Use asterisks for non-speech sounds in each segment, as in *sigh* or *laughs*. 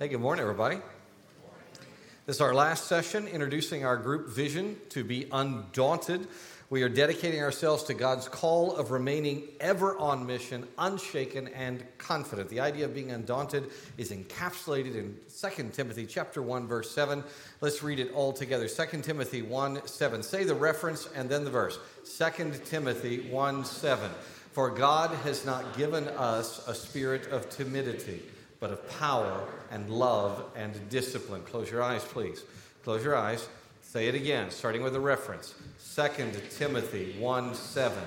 Hey, good morning, everybody. This is our last session introducing our group vision to be undaunted. We are dedicating ourselves to God's call of remaining ever on mission, unshaken and confident. The idea of being undaunted is encapsulated in 2 Timothy chapter 1 verse 7. Let's read it all together. 2 Timothy 1 7. Say the reference and then the verse. 2 Timothy 1 7. For God has not given us a spirit of timidity, but of power and love and discipline. Close your eyes, please. Close your eyes. Say it again, starting with a reference. 2 Timothy 1 7.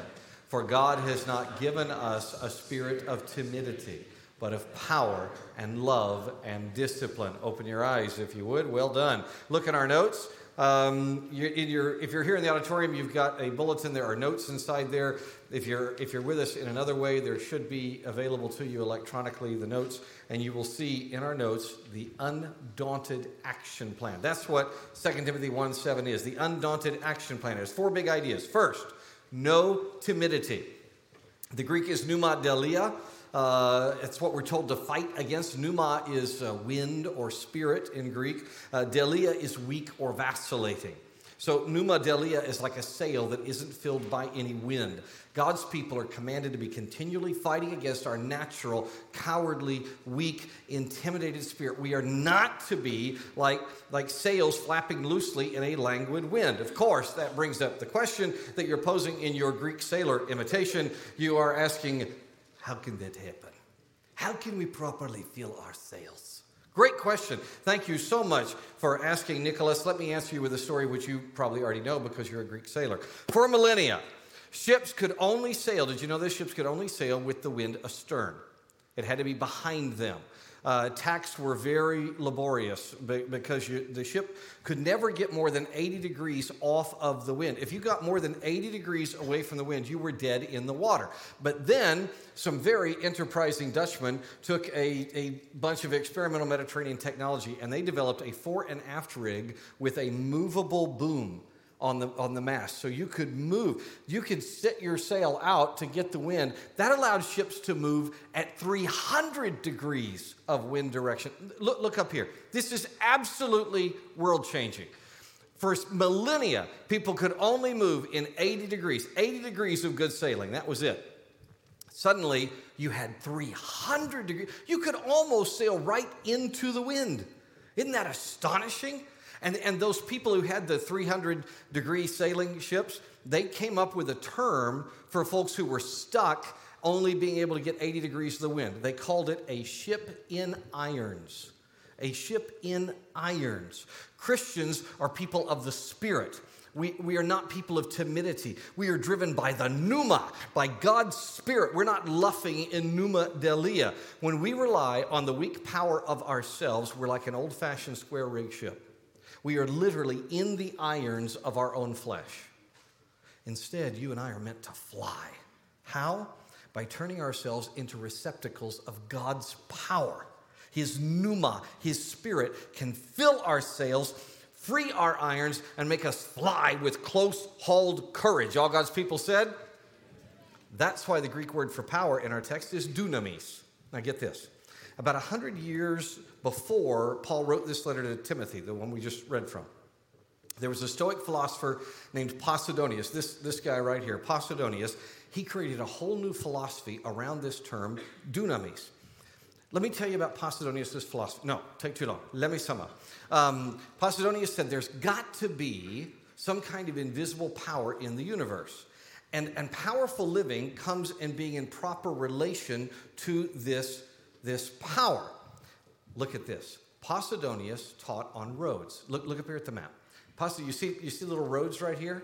For God has not given us a spirit of timidity, but of power and love and discipline. Open your eyes, if you would. Well done. Look at our notes. Um, you're your, if you're here in the auditorium, you've got a bulletin. There are notes inside there. If you're, if you're with us in another way, there should be available to you electronically the notes, and you will see in our notes the undaunted action plan. That's what 2 Timothy 1 7 is the undaunted action plan. There's four big ideas. First, no timidity. The Greek is pneumadelia. Uh, it's what we're told to fight against. Pneuma is uh, wind or spirit in Greek. Uh, delia is weak or vacillating. So, pneuma delia is like a sail that isn't filled by any wind. God's people are commanded to be continually fighting against our natural, cowardly, weak, intimidated spirit. We are not to be like, like sails flapping loosely in a languid wind. Of course, that brings up the question that you're posing in your Greek sailor imitation. You are asking, how can that happen? How can we properly fill our sails? Great question. Thank you so much for asking, Nicholas. Let me answer you with a story which you probably already know because you're a Greek sailor. For millennia, ships could only sail, did you know this? Ships could only sail with the wind astern, it had to be behind them uh, tacks were very laborious because you, the ship could never get more than 80 degrees off of the wind. If you got more than 80 degrees away from the wind, you were dead in the water. But then some very enterprising Dutchmen took a, a bunch of experimental Mediterranean technology and they developed a fore and aft rig with a movable boom on the, on the mast. So you could move, you could set your sail out to get the wind. That allowed ships to move at 300 degrees of wind direction. Look, look up here. This is absolutely world changing. For millennia, people could only move in 80 degrees, 80 degrees of good sailing. That was it. Suddenly, you had 300 degrees. You could almost sail right into the wind. Isn't that astonishing? And, and those people who had the 300 degree sailing ships, they came up with a term for folks who were stuck only being able to get 80 degrees of the wind. They called it a ship in irons. A ship in irons. Christians are people of the Spirit. We, we are not people of timidity. We are driven by the pneuma, by God's Spirit. We're not luffing in pneuma delia. When we rely on the weak power of ourselves, we're like an old fashioned square rig ship. We are literally in the irons of our own flesh. Instead, you and I are meant to fly. How? By turning ourselves into receptacles of God's power. His pneuma, His Spirit, can fill our sails, free our irons, and make us fly with close hauled courage. All God's people said? That's why the Greek word for power in our text is dunamis. Now get this. About 100 years before Paul wrote this letter to Timothy, the one we just read from. There was a Stoic philosopher named Posidonius, this, this guy right here, Posidonius. He created a whole new philosophy around this term, dunamis. Let me tell you about Posidonius' philosophy. No, take too long. Let me sum up. Um, Posidonius said there's got to be some kind of invisible power in the universe. And, and powerful living comes in being in proper relation to this, this power. Look at this. Posidonius taught on Rhodes. Look, look up here at the map. Posidonius, you see, you see little Rhodes right here?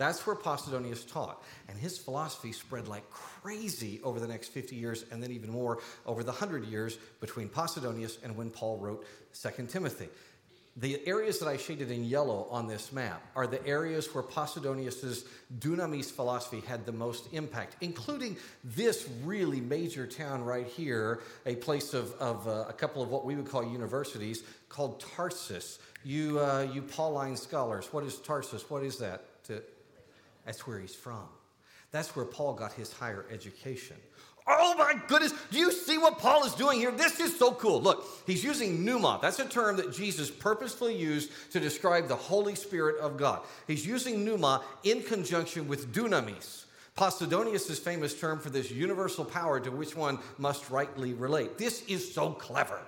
That's where Posidonius taught. And his philosophy spread like crazy over the next 50 years, and then even more over the 100 years between Posidonius and when Paul wrote 2 Timothy. The areas that I shaded in yellow on this map are the areas where Posidonius' dunamis philosophy had the most impact, including this really major town right here, a place of, of uh, a couple of what we would call universities called Tarsus. You, uh, you Pauline scholars, what is Tarsus? What is that? That's where he's from. That's where Paul got his higher education. Oh my goodness, do you see what Paul is doing here? This is so cool. Look, he's using pneuma. That's a term that Jesus purposefully used to describe the Holy Spirit of God. He's using pneuma in conjunction with dunamis. Posidonius' famous term for this universal power to which one must rightly relate. This is so clever.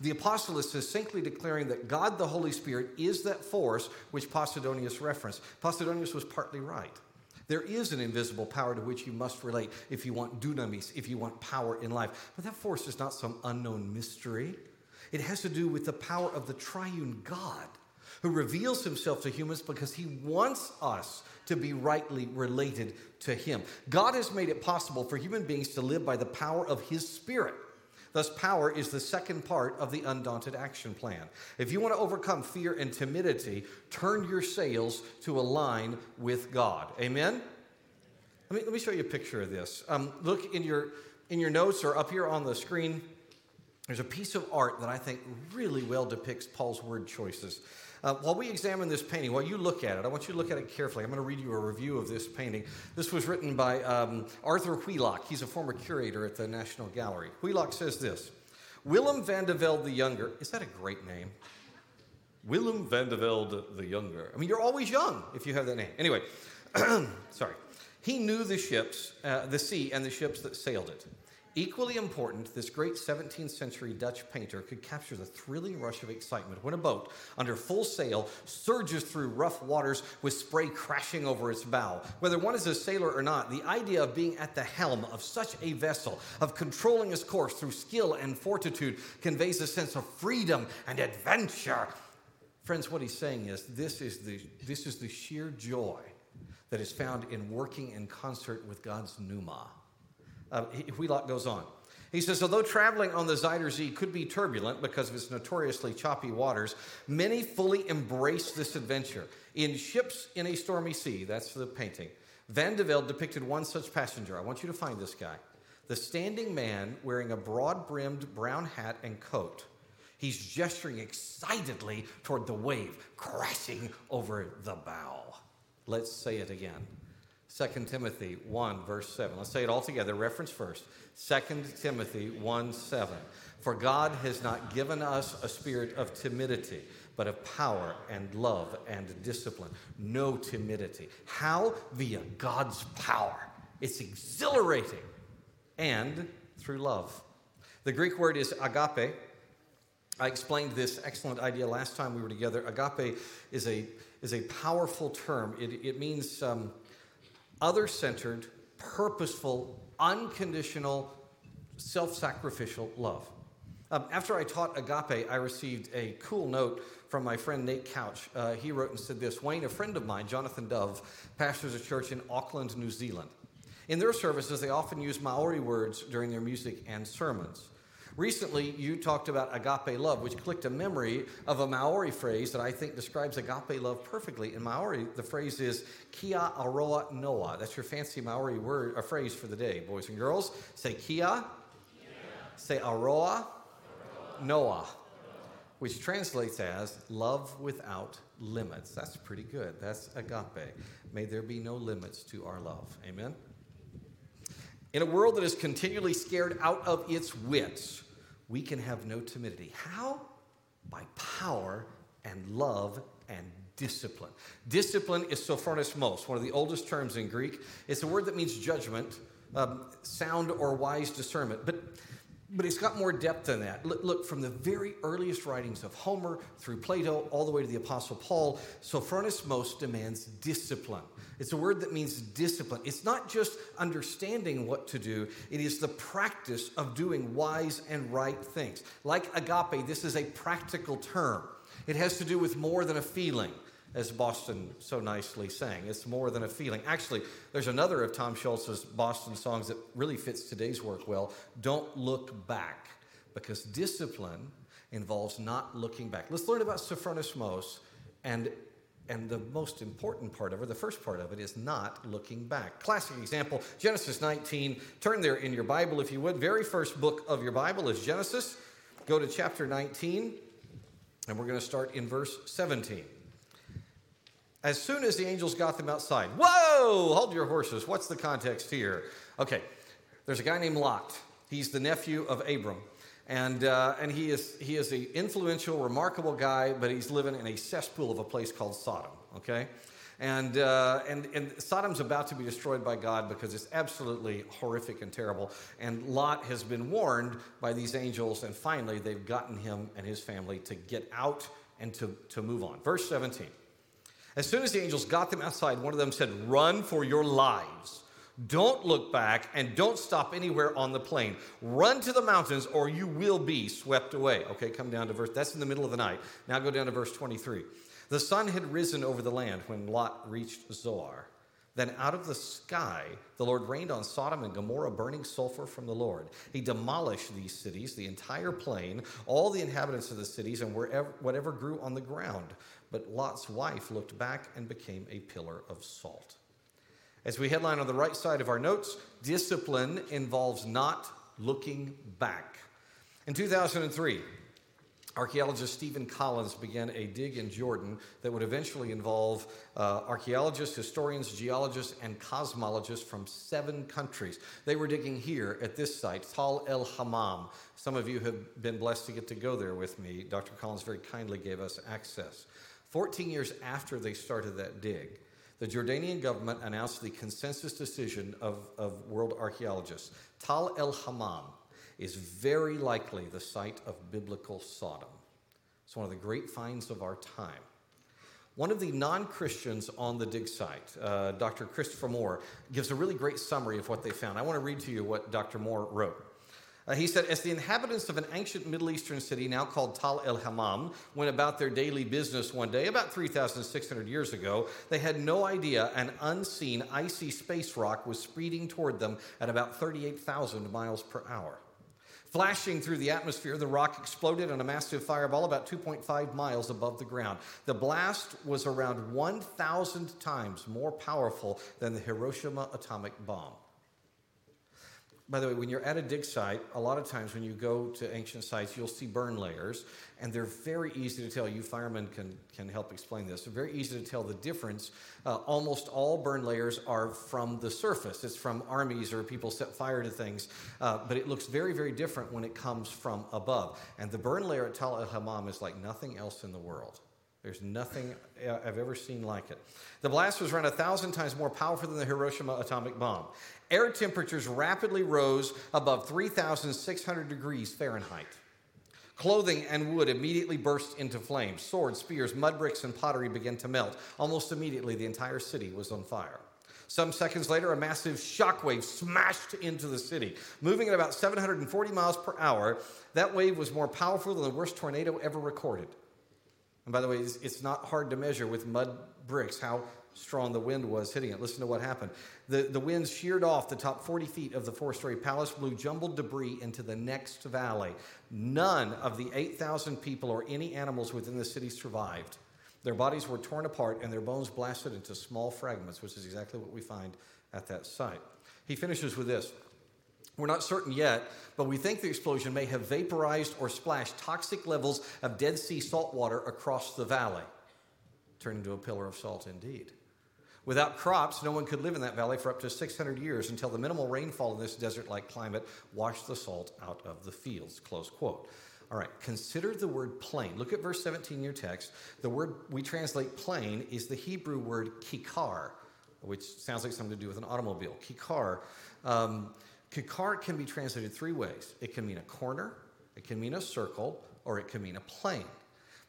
The apostle is succinctly declaring that God the Holy Spirit is that force which Posidonius referenced. Posidonius was partly right. There is an invisible power to which you must relate if you want dunamis, if you want power in life. But that force is not some unknown mystery. It has to do with the power of the triune God who reveals himself to humans because he wants us to be rightly related to him. God has made it possible for human beings to live by the power of his spirit. Thus, power is the second part of the undaunted action plan. If you want to overcome fear and timidity, turn your sails to align with God. Amen? Let me, let me show you a picture of this. Um, look in your, in your notes or up here on the screen, there's a piece of art that I think really well depicts Paul's word choices. Uh, while we examine this painting, while you look at it, I want you to look at it carefully. I'm going to read you a review of this painting. This was written by um, Arthur Wheelock. He's a former curator at the National Gallery. Wheelock says this Willem van de Velde the Younger, is that a great name? Willem van de Velde the Younger. I mean, you're always young if you have that name. Anyway, *clears throat* sorry. He knew the ships, uh, the sea, and the ships that sailed it. Equally important, this great 17th century Dutch painter could capture the thrilling rush of excitement when a boat, under full sail, surges through rough waters with spray crashing over its bow. Whether one is a sailor or not, the idea of being at the helm of such a vessel, of controlling its course through skill and fortitude, conveys a sense of freedom and adventure. Friends, what he's saying is this is the, this is the sheer joy that is found in working in concert with God's pneuma. Uh, Wheelock goes on. He says, although traveling on the Zuider Zee could be turbulent because of its notoriously choppy waters, many fully embrace this adventure. In Ships in a Stormy Sea, that's the painting, Van de Velde depicted one such passenger. I want you to find this guy. The standing man wearing a broad brimmed brown hat and coat. He's gesturing excitedly toward the wave crashing over the bow. Let's say it again. 2 Timothy 1, verse 7. Let's say it all together. Reference first. 2 Timothy 1, 7. For God has not given us a spirit of timidity, but of power and love and discipline. No timidity. How? Via God's power. It's exhilarating and through love. The Greek word is agape. I explained this excellent idea last time we were together. Agape is a, is a powerful term. It, it means um, other centered, purposeful, unconditional, self sacrificial love. Um, after I taught agape, I received a cool note from my friend Nate Couch. Uh, he wrote and said this Wayne, a friend of mine, Jonathan Dove, pastors a church in Auckland, New Zealand. In their services, they often use Maori words during their music and sermons. Recently, you talked about agape love, which clicked a memory of a Maori phrase that I think describes agape love perfectly. In Maori, the phrase is kia aroa noa. That's your fancy Maori word, a phrase for the day, boys and girls. Say kia, kia. say aroa, aroa. noa, which translates as love without limits. That's pretty good. That's agape. May there be no limits to our love. Amen. In a world that is continually scared out of its wits, we can have no timidity. How? By power and love and discipline. Discipline is sophronismos, one of the oldest terms in Greek. It's a word that means judgment, um, sound or wise discernment. But but it's got more depth than that. Look, from the very earliest writings of Homer through Plato, all the way to the Apostle Paul, sophronismos demands discipline. It's a word that means discipline. It's not just understanding what to do, it is the practice of doing wise and right things. Like agape, this is a practical term, it has to do with more than a feeling as Boston so nicely sang. It's more than a feeling. Actually, there's another of Tom Scholz's Boston songs that really fits today's work well. Don't look back, because discipline involves not looking back. Let's learn about sophronismos, and and the most important part of it, the first part of it, is not looking back. Classic example Genesis 19. Turn there in your Bible if you would. Very first book of your Bible is Genesis. Go to chapter 19, and we're going to start in verse 17. As soon as the angels got them outside, whoa, hold your horses. What's the context here? Okay, There's a guy named Lot. He's the nephew of Abram. And, uh, and he is, he is an influential, remarkable guy, but he's living in a cesspool of a place called Sodom, okay? And, uh, and, and Sodom's about to be destroyed by God because it's absolutely horrific and terrible. And Lot has been warned by these angels, and finally they've gotten him and his family to get out and to, to move on. Verse 17. As soon as the angels got them outside, one of them said, Run for your lives. Don't look back and don't stop anywhere on the plain. Run to the mountains or you will be swept away. Okay, come down to verse, that's in the middle of the night. Now go down to verse 23. The sun had risen over the land when Lot reached Zoar. Then out of the sky, the Lord rained on Sodom and Gomorrah burning sulfur from the Lord. He demolished these cities, the entire plain, all the inhabitants of the cities, and wherever, whatever grew on the ground. But Lot's wife looked back and became a pillar of salt. As we headline on the right side of our notes, discipline involves not looking back. In 2003, archaeologist Stephen Collins began a dig in Jordan that would eventually involve uh, archaeologists, historians, geologists, and cosmologists from seven countries. They were digging here at this site, Tal el Hammam. Some of you have been blessed to get to go there with me. Dr. Collins very kindly gave us access. 14 years after they started that dig, the Jordanian government announced the consensus decision of, of world archaeologists. Tal el Hammam is very likely the site of biblical Sodom. It's one of the great finds of our time. One of the non Christians on the dig site, uh, Dr. Christopher Moore, gives a really great summary of what they found. I want to read to you what Dr. Moore wrote. Uh, he said, As the inhabitants of an ancient Middle Eastern city now called Tal el Hammam went about their daily business one day, about 3,600 years ago, they had no idea an unseen icy space rock was speeding toward them at about 38,000 miles per hour. Flashing through the atmosphere, the rock exploded in a massive fireball about 2.5 miles above the ground. The blast was around 1,000 times more powerful than the Hiroshima atomic bomb. By the way, when you're at a dig site, a lot of times when you go to ancient sites, you'll see burn layers, and they're very easy to tell. You firemen can, can help explain this. They're very easy to tell the difference. Uh, almost all burn layers are from the surface, it's from armies or people set fire to things, uh, but it looks very, very different when it comes from above. And the burn layer at Tal el Hammam is like nothing else in the world. There's nothing uh, I've ever seen like it. The blast was around a thousand times more powerful than the Hiroshima atomic bomb. Air temperatures rapidly rose above 3,600 degrees Fahrenheit. Clothing and wood immediately burst into flames. Swords, spears, mud bricks, and pottery began to melt. Almost immediately, the entire city was on fire. Some seconds later, a massive shockwave smashed into the city. Moving at about 740 miles per hour, that wave was more powerful than the worst tornado ever recorded. And by the way, it's, it's not hard to measure with mud bricks how strong the wind was hitting it. Listen to what happened. The, the winds sheared off the top 40 feet of the four story palace, blew jumbled debris into the next valley. None of the 8,000 people or any animals within the city survived. Their bodies were torn apart and their bones blasted into small fragments, which is exactly what we find at that site. He finishes with this we're not certain yet, but we think the explosion may have vaporized or splashed toxic levels of Dead Sea salt water across the valley, turned into a pillar of salt indeed. Without crops, no one could live in that valley for up to 600 years until the minimal rainfall in this desert like climate washed the salt out of the fields. Close quote. All right, consider the word plain. Look at verse 17 in your text. The word we translate plain is the Hebrew word kikar, which sounds like something to do with an automobile. Kikar. Um, Kikar can be translated three ways it can mean a corner, it can mean a circle, or it can mean a plain.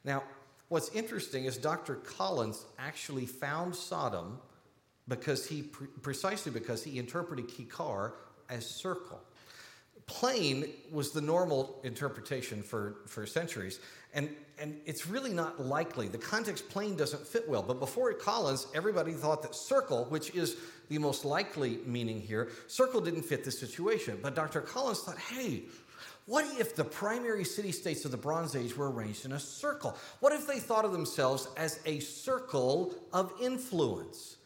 Now, what's interesting is Dr. Collins actually found Sodom because he precisely because he interpreted Kikar as circle. Plain was the normal interpretation for, for centuries, and, and it's really not likely. The context plain doesn't fit well. But before Collins, everybody thought that circle, which is the most likely meaning here, circle didn't fit the situation. But Dr. Collins thought, hey, what if the primary city states of the Bronze Age were arranged in a circle? What if they thought of themselves as a circle of influence?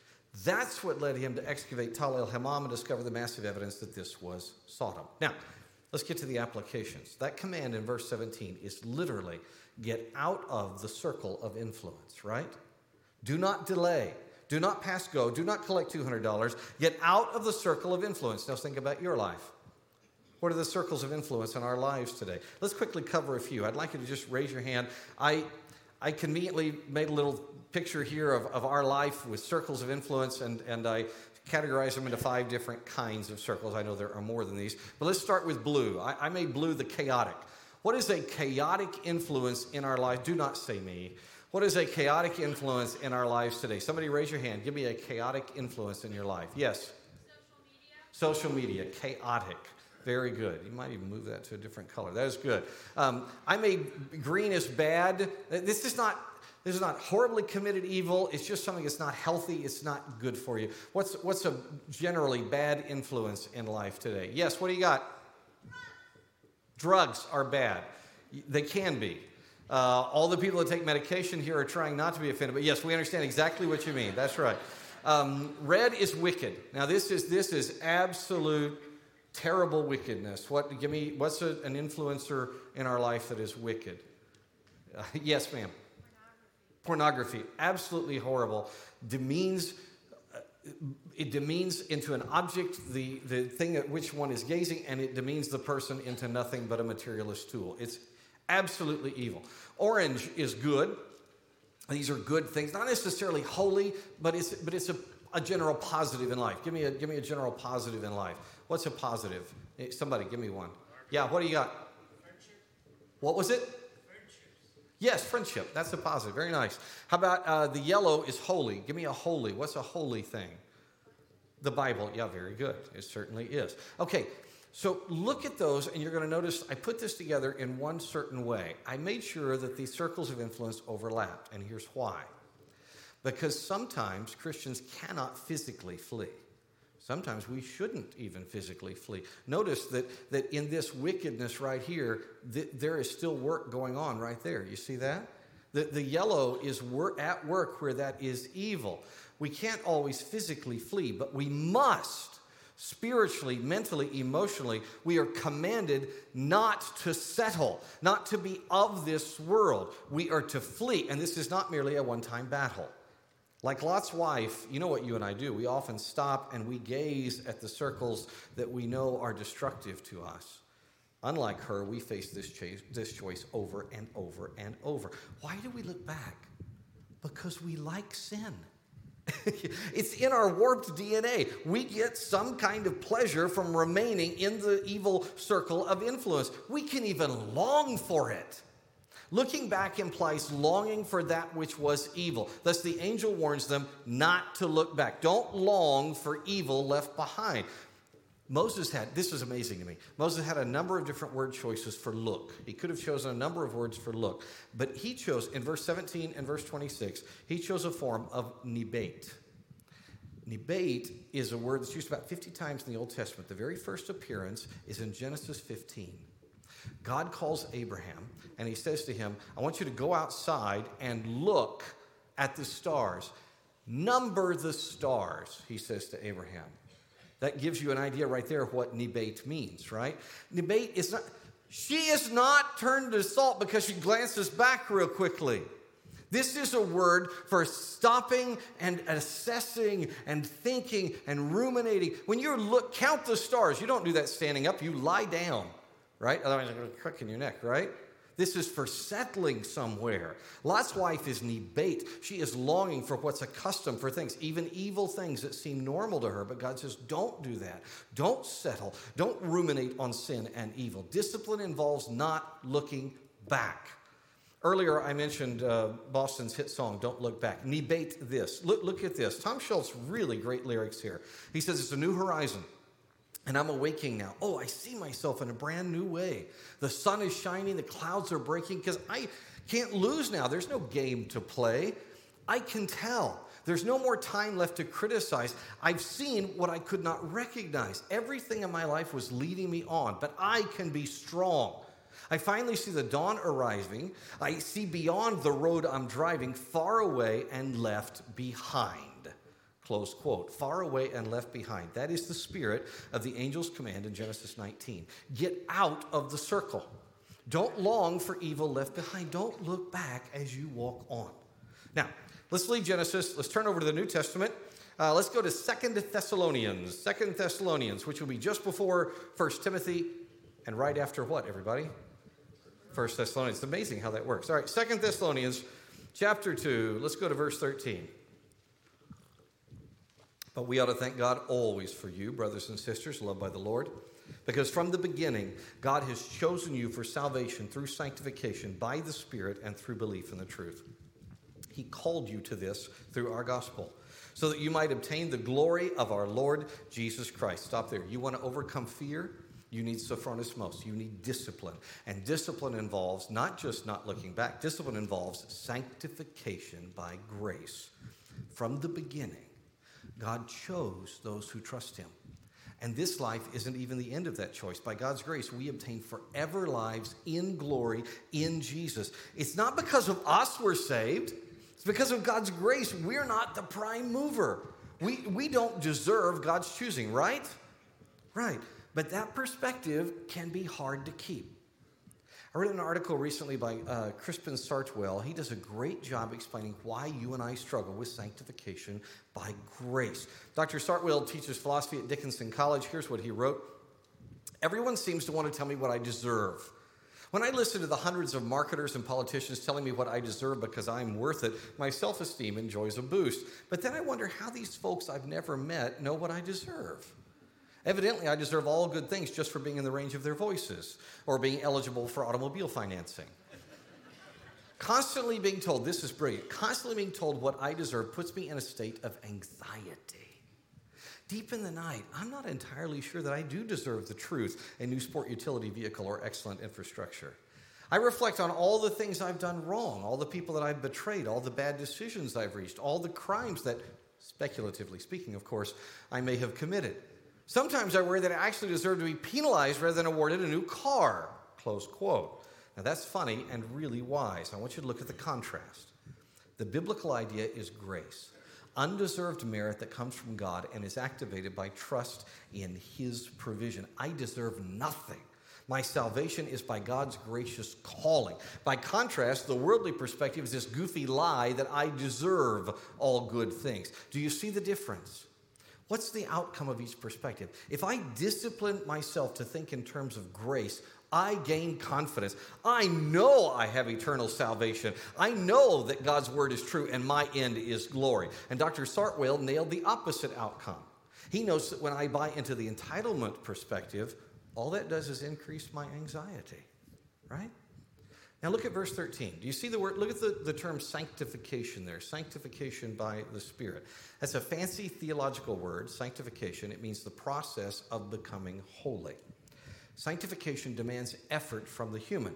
That's what led him to excavate Tal el Hammam and discover the massive evidence that this was Sodom. Now, let's get to the applications. That command in verse 17 is literally get out of the circle of influence, right? Do not delay. Do not pass go. Do not collect $200. Get out of the circle of influence. Now think about your life. What are the circles of influence in our lives today? Let's quickly cover a few. I'd like you to just raise your hand. I, I conveniently made a little picture here of, of our life with circles of influence, and, and I categorize them into five different kinds of circles. I know there are more than these, but let's start with blue. I, I made blue the chaotic. What is a chaotic influence in our life? Do not say me. What is a chaotic influence in our lives today? Somebody raise your hand. Give me a chaotic influence in your life. Yes? Social media. Social media. Chaotic. Very good. You might even move that to a different color. That is good. Um, I made green is bad. This is not. This is not horribly committed evil. It's just something that's not healthy. It's not good for you. What's what's a generally bad influence in life today? Yes. What do you got? Drugs are bad. They can be. Uh, all the people that take medication here are trying not to be offended, but yes, we understand exactly what you mean. That's right. Um, red is wicked. Now, this is this is absolute terrible wickedness. What, give me, what's a, an influencer in our life that is wicked? Uh, yes, ma'am. Pornography. Pornography. Absolutely horrible. Demeans, uh, it demeans into an object the, the thing at which one is gazing, and it demeans the person into nothing but a materialist tool. It's absolutely evil. Orange is good. These are good things, not necessarily holy, but it's, but it's a, a general positive in life. Give me a, give me a general positive in life. What's a positive? Somebody, give me one. Yeah, what do you got? Friendship. What was it? Yes, friendship. That's a positive. Very nice. How about uh, the yellow is holy? Give me a holy. What's a holy thing? The Bible. Yeah, very good. It certainly is. Okay, so look at those, and you're going to notice I put this together in one certain way. I made sure that these circles of influence overlapped, and here's why. Because sometimes Christians cannot physically flee. Sometimes we shouldn't even physically flee. Notice that, that in this wickedness right here, th- there is still work going on right there. You see that? The, the yellow is wor- at work where that is evil. We can't always physically flee, but we must spiritually, mentally, emotionally, we are commanded not to settle, not to be of this world. We are to flee, and this is not merely a one time battle. Like Lot's wife, you know what you and I do. We often stop and we gaze at the circles that we know are destructive to us. Unlike her, we face this, chase, this choice over and over and over. Why do we look back? Because we like sin. *laughs* it's in our warped DNA. We get some kind of pleasure from remaining in the evil circle of influence. We can even long for it. Looking back implies longing for that which was evil. Thus, the angel warns them not to look back. Don't long for evil left behind. Moses had, this is amazing to me. Moses had a number of different word choices for look. He could have chosen a number of words for look, but he chose, in verse 17 and verse 26, he chose a form of nibate. Nibate is a word that's used about 50 times in the Old Testament. The very first appearance is in Genesis 15. God calls Abraham and he says to him, I want you to go outside and look at the stars. Number the stars, he says to Abraham. That gives you an idea right there what nibate means, right? Nibate is not, she is not turned to salt because she glances back real quickly. This is a word for stopping and assessing and thinking and ruminating. When you look, count the stars. You don't do that standing up, you lie down right? Otherwise, you're going to crick in your neck, right? This is for settling somewhere. Lot's wife is nebate. She is longing for what's accustomed for things, even evil things that seem normal to her. But God says, don't do that. Don't settle. Don't ruminate on sin and evil. Discipline involves not looking back. Earlier, I mentioned uh, Boston's hit song, Don't Look Back. Nebate this. Look, look at this. Tom Scholz, really great lyrics here. He says, It's a new horizon. And I'm awaking now. Oh, I see myself in a brand new way. The sun is shining, the clouds are breaking, because I can't lose now. There's no game to play. I can tell. There's no more time left to criticize. I've seen what I could not recognize. Everything in my life was leading me on, but I can be strong. I finally see the dawn arriving. I see beyond the road I'm driving, far away and left behind. Close quote. Far away and left behind. That is the spirit of the angel's command in Genesis 19. Get out of the circle. Don't long for evil left behind. Don't look back as you walk on. Now, let's leave Genesis. Let's turn over to the New Testament. Uh, let's go to Second Thessalonians. Second Thessalonians, which will be just before First Timothy and right after what, everybody? First Thessalonians. It's amazing how that works. All right, Second Thessalonians chapter 2. Let's go to verse 13. But we ought to thank God always for you, brothers and sisters, loved by the Lord, because from the beginning, God has chosen you for salvation through sanctification by the Spirit and through belief in the truth. He called you to this through our gospel, so that you might obtain the glory of our Lord Jesus Christ. Stop there. You want to overcome fear? You need sophronismos. You need discipline. And discipline involves not just not looking back, discipline involves sanctification by grace. From the beginning, God chose those who trust Him. And this life isn't even the end of that choice. By God's grace, we obtain forever lives in glory in Jesus. It's not because of us we're saved, it's because of God's grace. We're not the prime mover. We, we don't deserve God's choosing, right? Right. But that perspective can be hard to keep. I read an article recently by uh, Crispin Sartwell. He does a great job explaining why you and I struggle with sanctification by grace. Dr. Sartwell teaches philosophy at Dickinson College. Here's what he wrote Everyone seems to want to tell me what I deserve. When I listen to the hundreds of marketers and politicians telling me what I deserve because I'm worth it, my self esteem enjoys a boost. But then I wonder how these folks I've never met know what I deserve. Evidently, I deserve all good things just for being in the range of their voices or being eligible for automobile financing. constantly being told, this is brilliant, constantly being told what I deserve puts me in a state of anxiety. Deep in the night, I'm not entirely sure that I do deserve the truth, a new sport utility vehicle, or excellent infrastructure. I reflect on all the things I've done wrong, all the people that I've betrayed, all the bad decisions I've reached, all the crimes that, speculatively speaking, of course, I may have committed. Sometimes I worry that I actually deserve to be penalized rather than awarded a new car. Close quote. Now that's funny and really wise. I want you to look at the contrast. The biblical idea is grace, undeserved merit that comes from God and is activated by trust in His provision. I deserve nothing. My salvation is by God's gracious calling. By contrast, the worldly perspective is this goofy lie that I deserve all good things. Do you see the difference? What's the outcome of each perspective? If I discipline myself to think in terms of grace, I gain confidence. I know I have eternal salvation. I know that God's word is true and my end is glory. And Dr. Sartwell nailed the opposite outcome. He knows that when I buy into the entitlement perspective, all that does is increase my anxiety, right? Now look at verse 13. Do you see the word? Look at the, the term sanctification there. Sanctification by the Spirit. That's a fancy theological word, sanctification. It means the process of becoming holy. Sanctification demands effort from the human,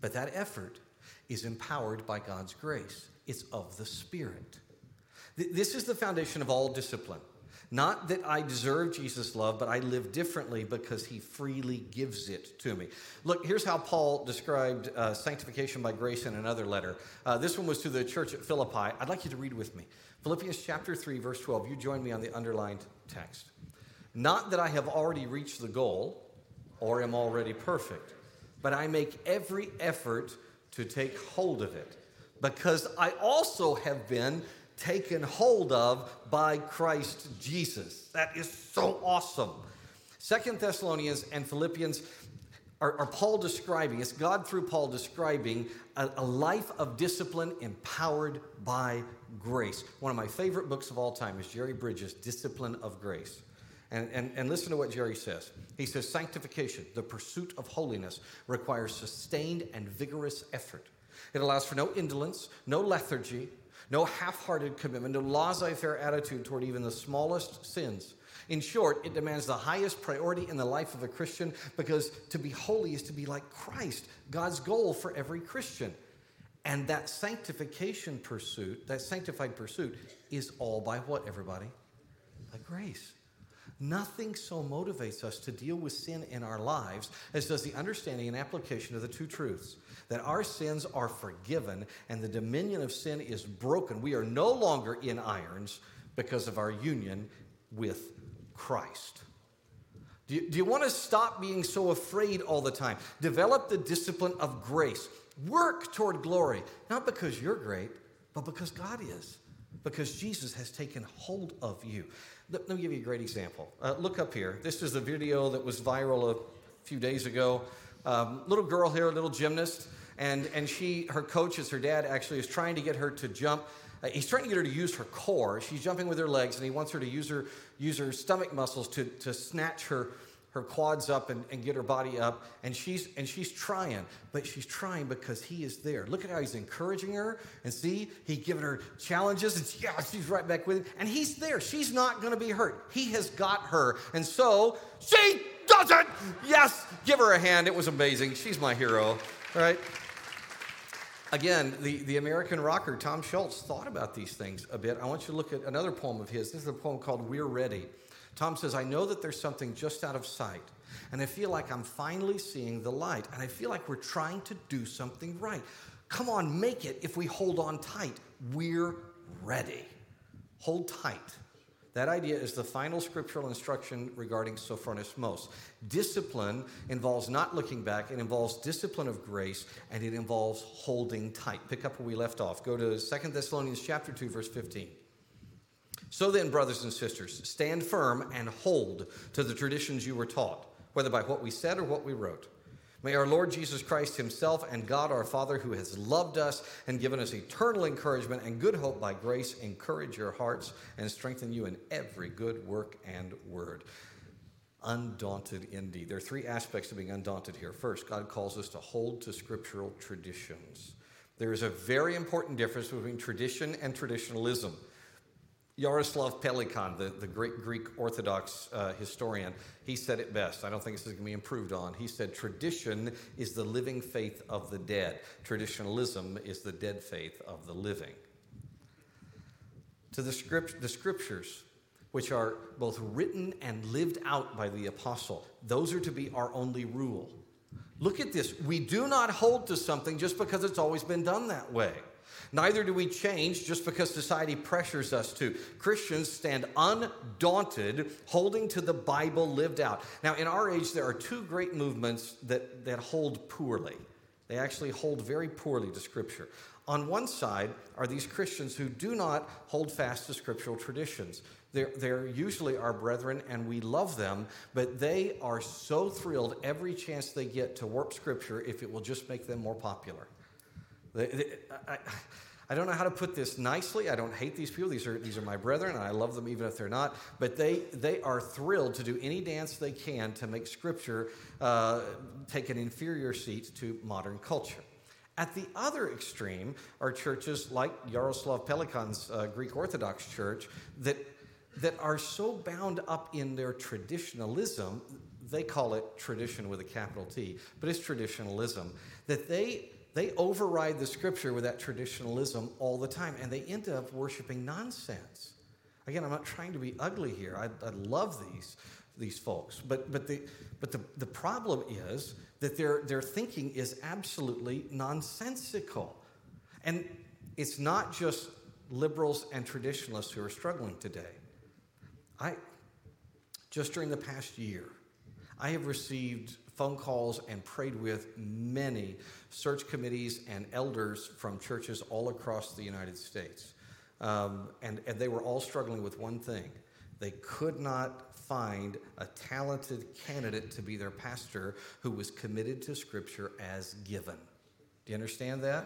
but that effort is empowered by God's grace. It's of the Spirit. This is the foundation of all discipline. Not that I deserve Jesus' love, but I live differently because he freely gives it to me. Look, here's how Paul described uh, sanctification by grace in another letter. Uh, this one was to the church at Philippi. I'd like you to read with me. Philippians chapter 3, verse 12. You join me on the underlined text. Not that I have already reached the goal or am already perfect, but I make every effort to take hold of it because I also have been taken hold of by Christ Jesus. That is so awesome. Second Thessalonians and Philippians are, are Paul describing, it's God through Paul describing a, a life of discipline empowered by grace. One of my favorite books of all time is Jerry Bridges' Discipline of Grace. And, and, and listen to what Jerry says. He says, Sanctification, the pursuit of holiness, requires sustained and vigorous effort. It allows for no indolence, no lethargy, no half hearted commitment, no laissez faire attitude toward even the smallest sins. In short, it demands the highest priority in the life of a Christian because to be holy is to be like Christ, God's goal for every Christian. And that sanctification pursuit, that sanctified pursuit, is all by what, everybody? By grace. Nothing so motivates us to deal with sin in our lives as does the understanding and application of the two truths that our sins are forgiven and the dominion of sin is broken. We are no longer in irons because of our union with Christ. Do you, do you want to stop being so afraid all the time? Develop the discipline of grace. Work toward glory, not because you're great, but because God is, because Jesus has taken hold of you. Let, me give you a great example. Uh, look up here. This is a video that was viral a few days ago. Um, little girl here, little gymnast, and, and she, her coach is her dad actually, is trying to get her to jump. Uh, he's trying to get her to use her core. She's jumping with her legs, and he wants her to use her, use her stomach muscles to, to snatch her her quads up and, and get her body up. And she's and she's trying but she's trying because he is there. Look at how he's encouraging her. And see he's giving her challenges and she, yeah she's right back with him. And he's there. She's not going to be hurt. He has got her. And so she does it yes! Give her a hand. It was amazing. She's my hero. All right Again, the, the American rocker Tom Scholz thought about these things a bit. I want you to look at another poem of his. This is a poem called We're Ready. Tom says, I know that there's something just out of sight, and I feel like I'm finally seeing the light, and I feel like we're trying to do something right. Come on, make it if we hold on tight. We're ready. Hold tight. That idea is the final scriptural instruction regarding sophronismos. Discipline involves not looking back, it involves discipline of grace, and it involves holding tight. Pick up where we left off. Go to 2 Thessalonians chapter 2, verse 15. So then, brothers and sisters, stand firm and hold to the traditions you were taught, whether by what we said or what we wrote. May our Lord Jesus Christ Himself and God our Father, who has loved us and given us eternal encouragement and good hope by grace, encourage your hearts and strengthen you in every good work and word. Undaunted indeed. There are three aspects to being undaunted here. First, God calls us to hold to scriptural traditions. There is a very important difference between tradition and traditionalism. Jaroslav Pelikan, the, the great Greek Orthodox uh, historian, he said it best. I don't think this is going to be improved on. He said, Tradition is the living faith of the dead, traditionalism is the dead faith of the living. To the, script, the scriptures, which are both written and lived out by the apostle, those are to be our only rule. Look at this. We do not hold to something just because it's always been done that way. Neither do we change just because society pressures us to. Christians stand undaunted, holding to the Bible lived out. Now, in our age, there are two great movements that, that hold poorly. They actually hold very poorly to Scripture. On one side are these Christians who do not hold fast to scriptural traditions. They're, they're, usually our brethren, and we love them, but they are so thrilled every chance they get to warp Scripture if it will just make them more popular. I, I don't know how to put this nicely. I don't hate these people. These are, these are my brethren, and I love them even if they're not. But they, they are thrilled to do any dance they can to make Scripture uh, take an inferior seat to modern culture. At the other extreme are churches like Jaroslav Pelikan's uh, Greek Orthodox Church that, that are so bound up in their traditionalism, they call it tradition with a capital T, but it's traditionalism, that they they override the scripture with that traditionalism all the time, and they end up worshiping nonsense. Again, I'm not trying to be ugly here. I, I love these, these folks. But, but, the, but the, the problem is that their, their thinking is absolutely nonsensical. And it's not just liberals and traditionalists who are struggling today. I, just during the past year, I have received phone calls and prayed with many search committees and elders from churches all across the United States. Um, and, and they were all struggling with one thing they could not find a talented candidate to be their pastor who was committed to Scripture as given. Do you understand that?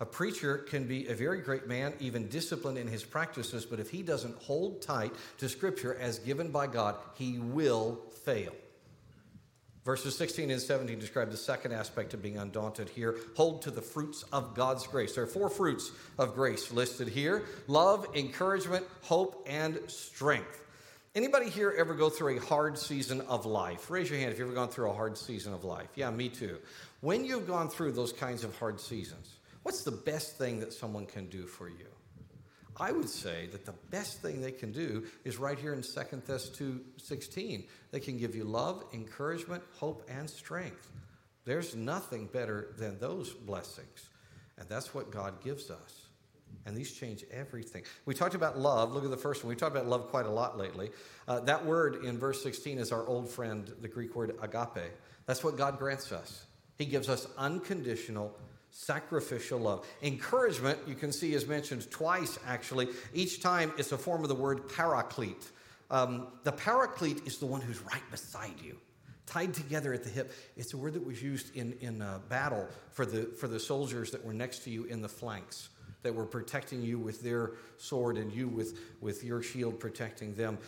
A preacher can be a very great man, even disciplined in his practices, but if he doesn't hold tight to Scripture as given by God, he will fail. Verses 16 and 17 describe the second aspect of being undaunted here. Hold to the fruits of God's grace. There are four fruits of grace listed here love, encouragement, hope, and strength. Anybody here ever go through a hard season of life? Raise your hand if you've ever gone through a hard season of life. Yeah, me too. When you've gone through those kinds of hard seasons, what's the best thing that someone can do for you? I would say that the best thing they can do is right here in 2 Thess 2.16. They can give you love, encouragement, hope, and strength. There's nothing better than those blessings. And that's what God gives us. And these change everything. We talked about love. Look at the first one. We talked about love quite a lot lately. Uh, that word in verse 16 is our old friend, the Greek word agape. That's what God grants us. He gives us unconditional sacrificial love. Encouragement, you can see, is mentioned twice actually. Each time it's a form of the word paraclete. Um, the paraclete is the one who's right beside you. tied together at the hip. It's a word that was used in, in uh, battle for the, for the soldiers that were next to you in the flanks, that were protecting you with their sword and you with, with your shield protecting them.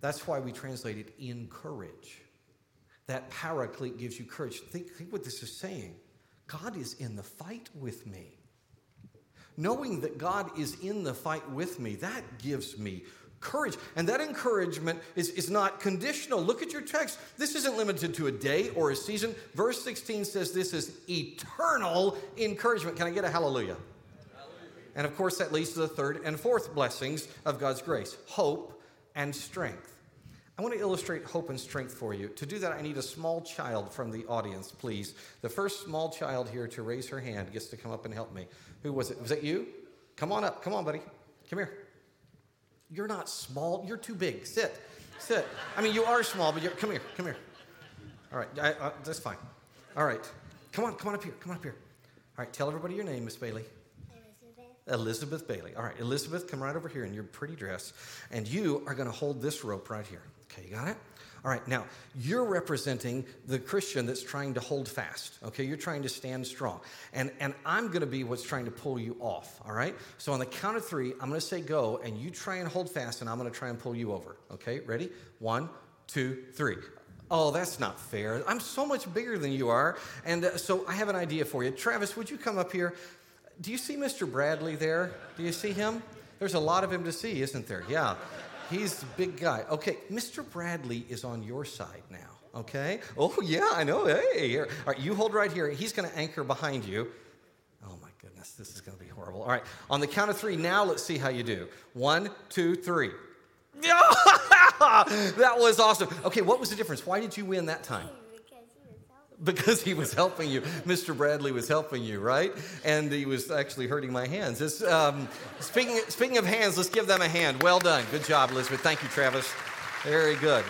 That's why we translate it encourage. That paraclete gives you courage. Think, think what this is saying God is in the fight with me. Knowing that God is in the fight with me, that gives me courage. And that encouragement is, is not conditional. Look at your text. This isn't limited to a day or a season. Verse 16 says this is eternal encouragement. Can I get a hallelujah? hallelujah? And of course, that leads to the third and fourth blessings of God's grace hope and strength. I want to illustrate hope and strength for you. To do that, I need a small child from the audience, please. The first small child here to raise her hand gets to come up and help me. Who was it? Was it you? Come on up. Come on, buddy. Come here. You're not small. You're too big. Sit. Sit. I mean, you are small, but you're, come here. Come here. All right. I, uh, that's fine. All right. Come on. Come on up here. Come on up here. All right. Tell everybody your name, Miss Bailey. Elizabeth. Elizabeth Bailey. All right. Elizabeth, come right over here in your pretty dress. And you are going to hold this rope right here. Okay. You got it? All right, now you're representing the Christian that's trying to hold fast. Okay, you're trying to stand strong. And, and I'm to be what's trying to pull you off. All right, so on the count of three, I'm to say go, and you try and hold fast, and I'm to try and pull you over. Okay, ready? One, two, three. Oh, that's not fair. I'm so much bigger than you are. And uh, so I have an idea for you. Travis, would you come up here? Do you see Mr. Bradley there? Do you see him? There's a lot of him to see, isn't there? Yeah. He's the big guy. Okay, Mr. Bradley is on your side now. Okay? Oh, yeah, I know. Hey, here. All right, you hold right here. He's going to anchor behind you. Oh, my goodness, this is going to be horrible. All right, on the count of three, now let's see how you do. One, two, three. *laughs* that was awesome. Okay, what was the difference? Why did you win that time? *laughs* because he was helping you. Mr. Bradley was helping you, right? And he was actually hurting my hands. Um, speaking, speaking of hands, let's give them a hand. Well done. Good job, Elizabeth. Thank you, Travis. Very good.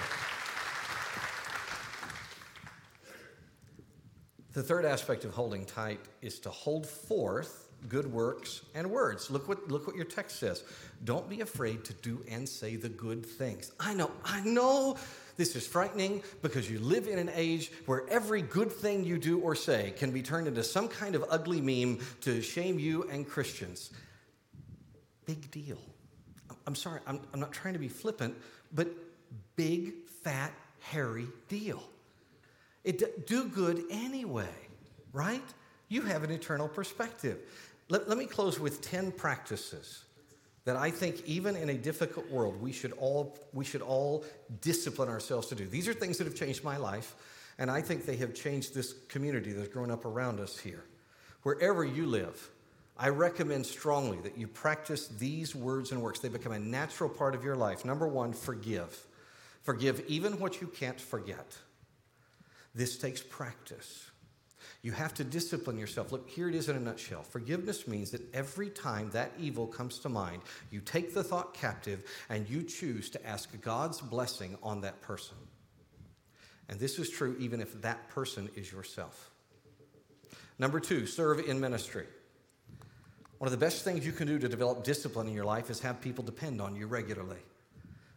The third aspect of holding tight is to hold forth good works and words. Look what, look what your text says. Don't be afraid to do and say the good things. I know, I know this is frightening because you live in an age where every good thing you do or say can be turned into some kind of ugly meme to shame you and Christians. Big deal. I'm sorry, I'm, I'm not trying to be flippant, but big, fat, hairy deal. It, do good anyway, right? You have an eternal perspective. Let, let me close with 10 practices that I think even in a difficult world, we should all, we should all discipline ourselves to do. These are things that have changed my life, and I think they have changed this community that's grown up around us here. Wherever you live, I recommend strongly that you practice these words and works. They become a natural part of your life. Number one, forgive. Forgive even what you can't forget. This takes practice. You have to discipline yourself. Look, here it is in a nutshell. Forgiveness means that every time that evil comes to mind, you take the thought captive and you choose to ask God's blessing on that person. And this is true even if that person is yourself. Number two, serve in ministry. One of the best things you can do to develop discipline in your life is have people depend on you regularly.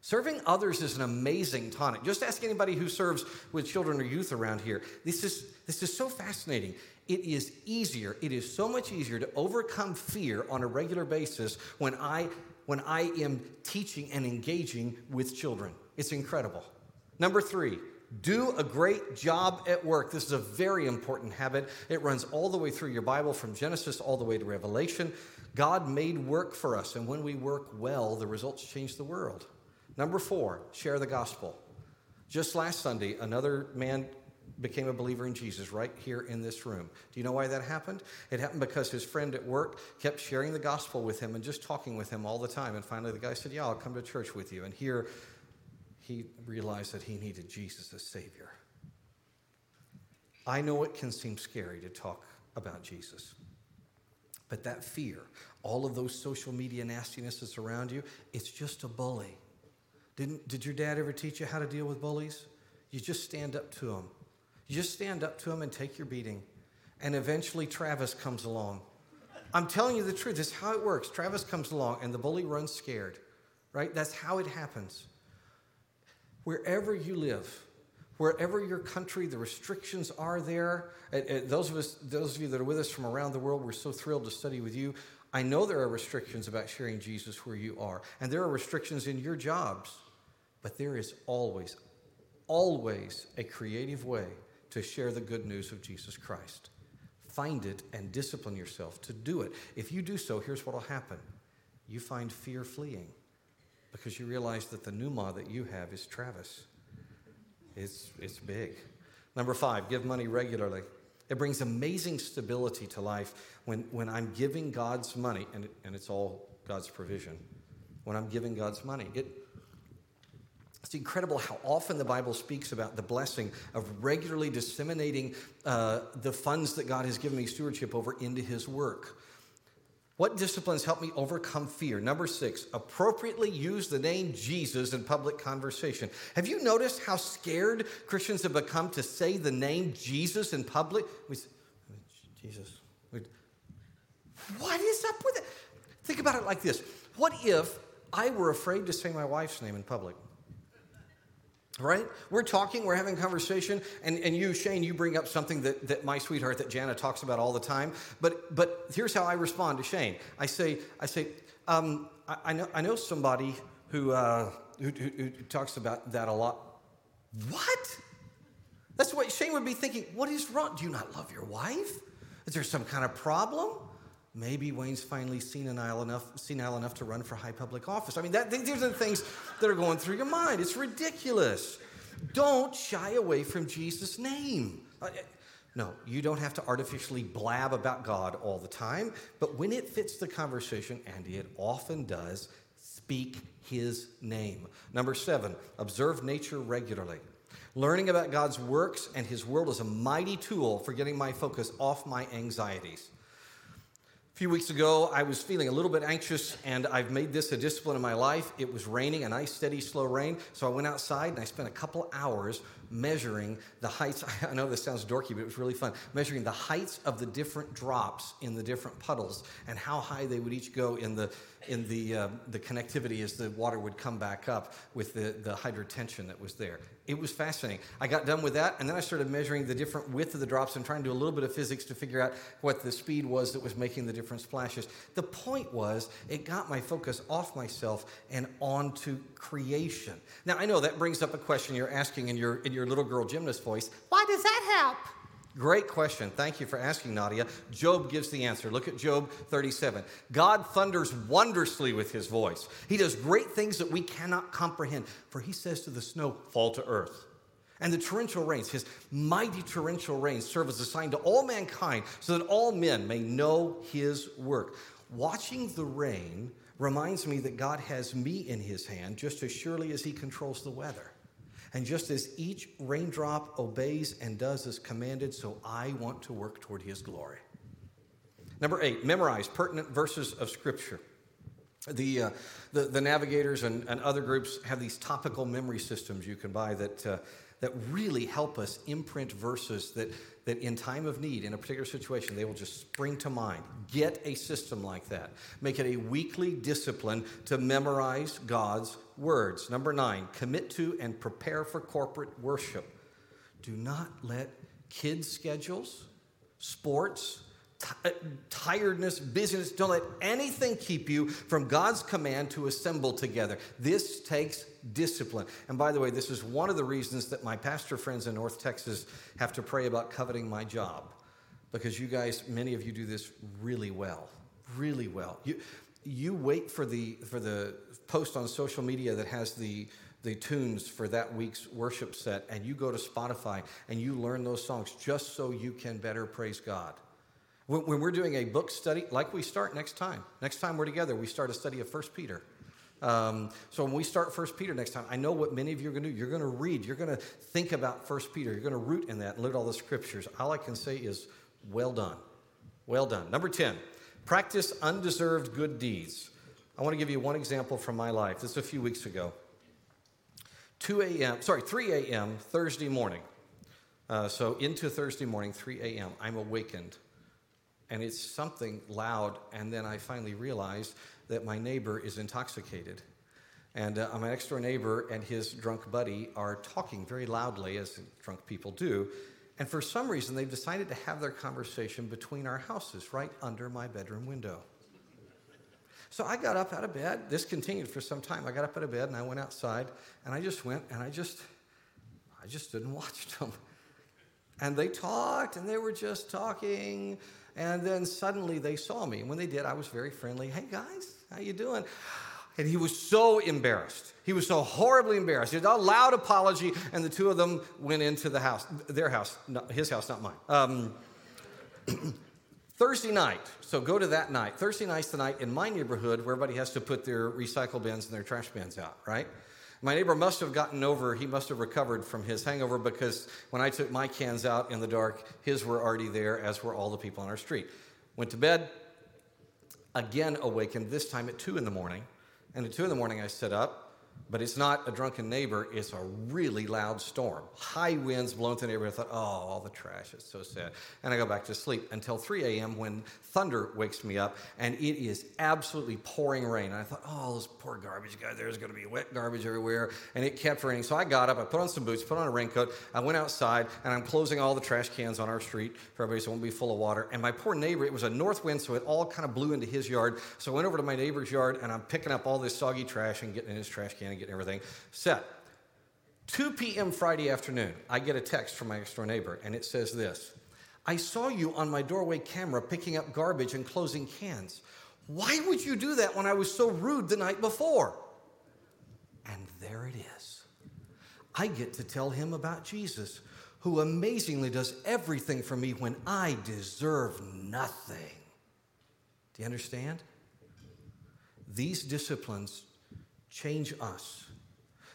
Serving others is an amazing tonic. Just ask anybody who serves with children or youth around here. This is, this is so fascinating. It is easier, it is so much easier to overcome fear on a regular basis when I, when I am teaching and engaging with children. It's incredible. Number three, do a great job at work. This is a very important habit. It runs all the way through your Bible from Genesis all the way to Revelation. God made work for us, and when we work well, the results change the world. Number four, share the gospel. Just last Sunday, another man became a believer in Jesus right here in this room. Do you know why that happened? It happened because his friend at work kept sharing the gospel with him and just talking with him all the time. And finally, the guy said, Yeah, I'll come to church with you. And here he realized that he needed Jesus as Savior. I know it can seem scary to talk about Jesus, but that fear, all of those social media nastinesses around you, it's just a bully. Didn't, did your dad ever teach you how to deal with bullies? You just stand up to them. You just stand up to them and take your beating. And eventually Travis comes along. I'm telling you the truth. This is how it works. Travis comes along and the bully runs scared, right? That's how it happens. Wherever you live, wherever your country, the restrictions are there. those of us, those of you that are with us from around the world, we're so thrilled to study with you. I know there are restrictions about sharing Jesus where you are, and there are restrictions in your jobs, but there is always, always a creative way to share the good news of Jesus Christ. Find it and discipline yourself to do it. If you do so, here's what will happen you find fear fleeing because you realize that the pneuma that you have is Travis. It's, it's big. Number five, give money regularly. It brings amazing stability to life when, when I'm giving God's money, and, and it's all God's provision. When I'm giving God's money, it, it's incredible how often the Bible speaks about the blessing of regularly disseminating uh, the funds that God has given me stewardship over into His work. What disciplines help me overcome fear? Number six, appropriately use the name Jesus in public conversation. Have you noticed how scared Christians have become to say the name Jesus in public? We say, Jesus. What is up with it? Think about it like this What if I were afraid to say my wife's name in public? Right? We're talking, we're having conversation, and, and you, Shane, you bring up something that, that my sweetheart, that Jana talks about all the time. But, but here's how I respond to Shane. I say, I say, um, I, I, know, I know somebody who, uh, who, who, who talks about that a lot. What? That's what Shane would be thinking. What is wrong? Do you not love your wife? Is there some kind of problem? Maybe Wayne's finally senile enough, senile enough to run for high public office. I mean, that, these are the things that are going through your mind. It's ridiculous. Don't shy away from Jesus' name. Uh, no, you don't have to artificially blab about God all the time, but when it fits the conversation, and it often does, speak his name. Number seven, observe nature regularly. Learning about God's works and his world is a mighty tool for getting my focus off my anxieties few weeks ago, I was feeling a little bit anxious, and I've made this a discipline in my life. It was raining, a nice, steady, slow rain. So I went outside and I spent a couple hours measuring the heights. *laughs* I know this sounds dorky, but it was really fun. Measuring the heights of the different drops in the different puddles and how high they would each go in the in the, uh, the connectivity as the water would come back up with the, the hydrotension that was there. It was fascinating. I got done with that, and then I started measuring the different width of the drops and trying to do a little bit of physics to figure out what the speed was that was making the different splashes. The point was, it got my focus off myself and onto creation. Now, I know that brings up a question you're asking in your, in your little girl gymnast voice why does that help? Great question. Thank you for asking, Nadia. Job gives the answer. Look at Job 37. God thunders wondrously with his voice. He does great things that we cannot comprehend. For he says to the snow, Fall to earth. And the torrential rains, his mighty torrential rains, serve as a sign to all mankind so that all men may know his work. Watching the rain reminds me that God has me in his hand just as surely as he controls the weather. And just as each raindrop obeys and does as commanded, so I want to work toward his glory. Number eight, memorize pertinent verses of Scripture. The, uh, the, the, navigators and, and, other groups have these topical memory systems you can buy that, uh, that really help us imprint verses that, that in time of need, in a particular situation, they will just spring to mind. Get a system like that. Make it a weekly discipline to memorize God's words. Number nine, commit to and prepare for corporate worship. Do not let kids' schedules, sports, t- uh, tiredness, busyness, don't let anything keep you from God's command to assemble together. This takes discipline. And by the way, this is one of the reasons that my pastor friends in North Texas have to pray about coveting my job. Because you guys, many of you do this really well. Really well. You, you wait for the, for the post on social media that has the, the tunes for that week's worship set, and you go to Spotify and you learn those songs just so you can better praise God. When, when we're doing a book study, like we start next time, next time we're together, we start a study of First Peter. Um, so when we start First Peter next time, I know what many of you are going to do. You're going to read. You're going to think about First Peter. You're going to root in that and look at all the scriptures. All I can say is, well done, well done. Number ten, practice undeserved good deeds. I want to give you one example from my life. This is a few weeks ago. 2 a.m. Sorry, 3 a.m. Thursday morning. Uh, so into Thursday morning, 3 a.m. I'm awakened, and it's something loud. And then I finally realized that my neighbor is intoxicated. And uh, my next door neighbor and his drunk buddy are talking very loudly, as drunk people do. And for some reason, they've decided to have their conversation between our houses, right under my bedroom window. So I got up out of bed. This continued for some time. I got up out of bed and I went outside and I just went and I just, I just and *laughs* watched them. And they talked and they were just talking. And then suddenly they saw me. And when they did, I was very friendly. Hey guys, how you doing? And he was so embarrassed. He was so horribly embarrassed. He did a loud apology, and the two of them went into the house, their house, not, his house, not mine. Um, *clears throat* Thursday night, so go to that night. Thursday night's the night in my neighborhood where everybody has to put their recycle bins and their trash bins out, right? My neighbor must have gotten over, he must have recovered from his hangover because when I took my cans out in the dark, his were already there, as were all the people on our street. Went to bed, again awakened, this time at 2 in the morning. And at 2 in the morning, I sit up, but it's not a drunken neighbor, it's a really loud storm. High winds blowing through the neighborhood. I thought, oh, all the trash, it's so sad. And I go back to sleep until 3 a.m. when thunder wakes me up and it is absolutely pouring rain. And I thought, oh, this poor garbage guy, there's going to be wet garbage everywhere. And it kept raining. So I got up, I put on some boots, put on a raincoat, I went outside, and I'm closing all the trash cans on our street for everybody so it won't be full of water. And my poor neighbor, it was a north wind, so it all kind of blew into his yard. So I went over to my neighbor's yard and I'm picking up all this soggy trash and getting in his trash can and getting everything set. 2 p.m. Friday afternoon, I get a text from my next door neighbor, and it says this I saw you on my doorway camera picking up garbage and closing cans. Why would you do that when I was so rude the night before? And there it is. I get to tell him about Jesus, who amazingly does everything for me when I deserve nothing. Do you understand? These disciplines change us.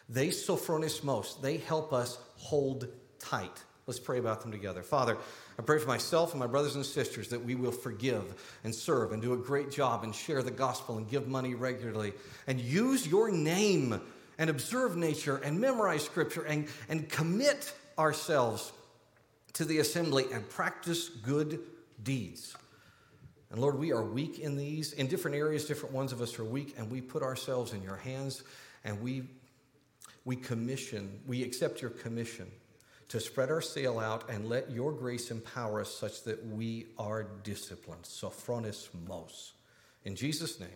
They sophronismos, they help us hold tight. Let's pray about them together. Father, I pray for myself and my brothers and sisters that we will forgive and serve and do a great job and share the gospel and give money regularly and use your name and observe nature and memorize scripture and, and commit ourselves to the assembly and practice good deeds. And Lord, we are weak in these. In different areas, different ones of us are weak, and we put ourselves in your hands and we, we commission, we accept your commission to spread our sail out and let your grace empower us such that we are disciplined. Sophronis mos. In Jesus' name.